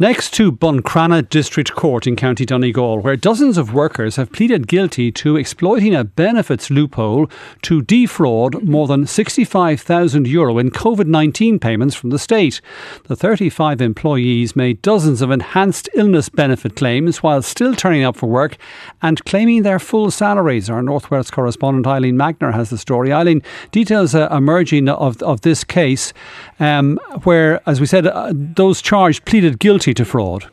Next to Buncrana District Court in County Donegal, where dozens of workers have pleaded guilty to exploiting a benefits loophole to defraud more than €65,000 Euro in COVID 19 payments from the state. The 35 employees made dozens of enhanced illness benefit claims while still turning up for work and claiming their full salaries. Our Northwest correspondent Eileen Magnier has the story. Eileen, details uh, emerging of, of this case um, where, as we said, uh, those charged pleaded guilty to fraud.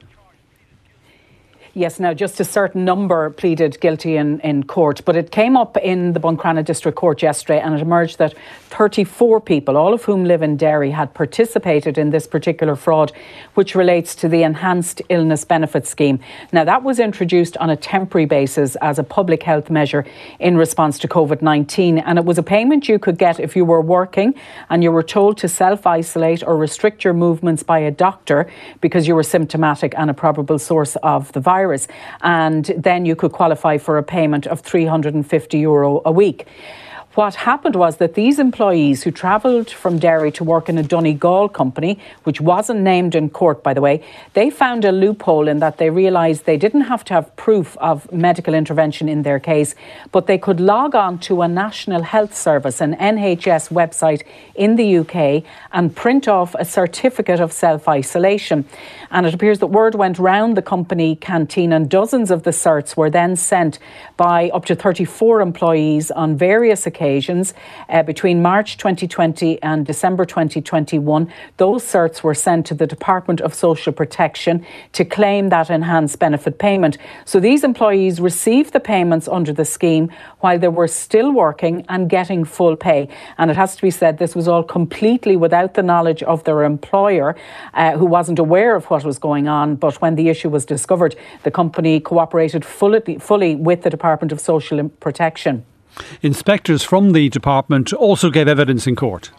Yes, now just a certain number pleaded guilty in, in court, but it came up in the Buncrana District Court yesterday and it emerged that 34 people, all of whom live in Derry, had participated in this particular fraud, which relates to the Enhanced Illness Benefit Scheme. Now, that was introduced on a temporary basis as a public health measure in response to COVID 19, and it was a payment you could get if you were working and you were told to self isolate or restrict your movements by a doctor because you were symptomatic and a probable source of the virus virus. And then you could qualify for a payment of 350 euro a week. What happened was that these employees who travelled from Derry to work in a Donegal company, which wasn't named in court, by the way, they found a loophole in that they realised they didn't have to have proof of medical intervention in their case, but they could log on to a National Health Service, an NHS website in the UK, and print off a certificate of self isolation. And it appears that word went round the company canteen, and dozens of the certs were then sent by up to 34 employees on various occasions occasions uh, between March 2020 and December 2021. Those certs were sent to the Department of Social Protection to claim that enhanced benefit payment. So these employees received the payments under the scheme while they were still working and getting full pay. And it has to be said, this was all completely without the knowledge of their employer, uh, who wasn't aware of what was going on. But when the issue was discovered, the company cooperated fully, fully with the Department of Social Protection. Inspectors from the department also gave evidence in court.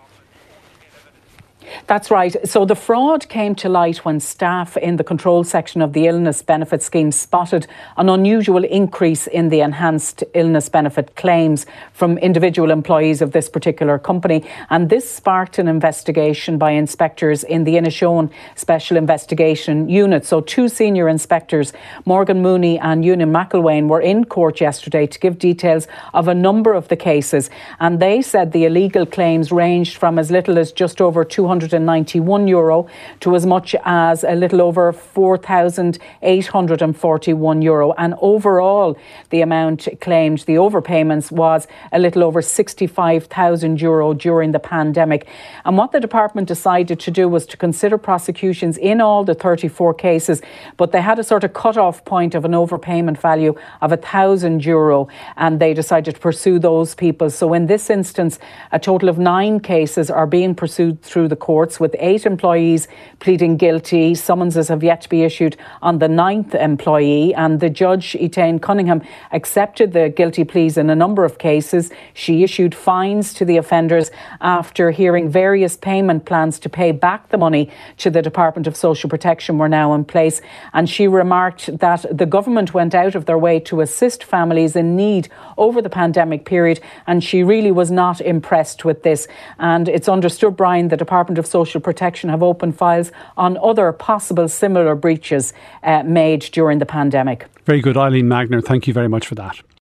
That's right. So the fraud came to light when staff in the control section of the illness benefit scheme spotted an unusual increase in the enhanced illness benefit claims from individual employees of this particular company. And this sparked an investigation by inspectors in the Inishowen Special Investigation Unit. So two senior inspectors, Morgan Mooney and Ewan McElwain, were in court yesterday to give details of a number of the cases. And they said the illegal claims ranged from as little as just over 200 191 euro to as much as a little over 4,841 euro. And overall, the amount claimed, the overpayments, was a little over 65,000 euro during the pandemic. And what the department decided to do was to consider prosecutions in all the 34 cases, but they had a sort of cut-off point of an overpayment value of 1,000 euro, and they decided to pursue those people. So in this instance, a total of nine cases are being pursued through the courts, with eight employees pleading guilty. Summonses have yet to be issued on the ninth employee, and the judge, Éiteáin Cunningham, accepted the guilty pleas in a number of cases. She issued fines to the offenders after hearing various payment plans to pay back the money to the Department of Social Protection were now in place. And she remarked that the government went out of their way to assist families in need over the pandemic period, and she really was not impressed with this. And it's understood, Brian, the Department of Social Protection have opened files on other possible similar breaches uh, made during the pandemic. Very good, Eileen Magnier. Thank you very much for that.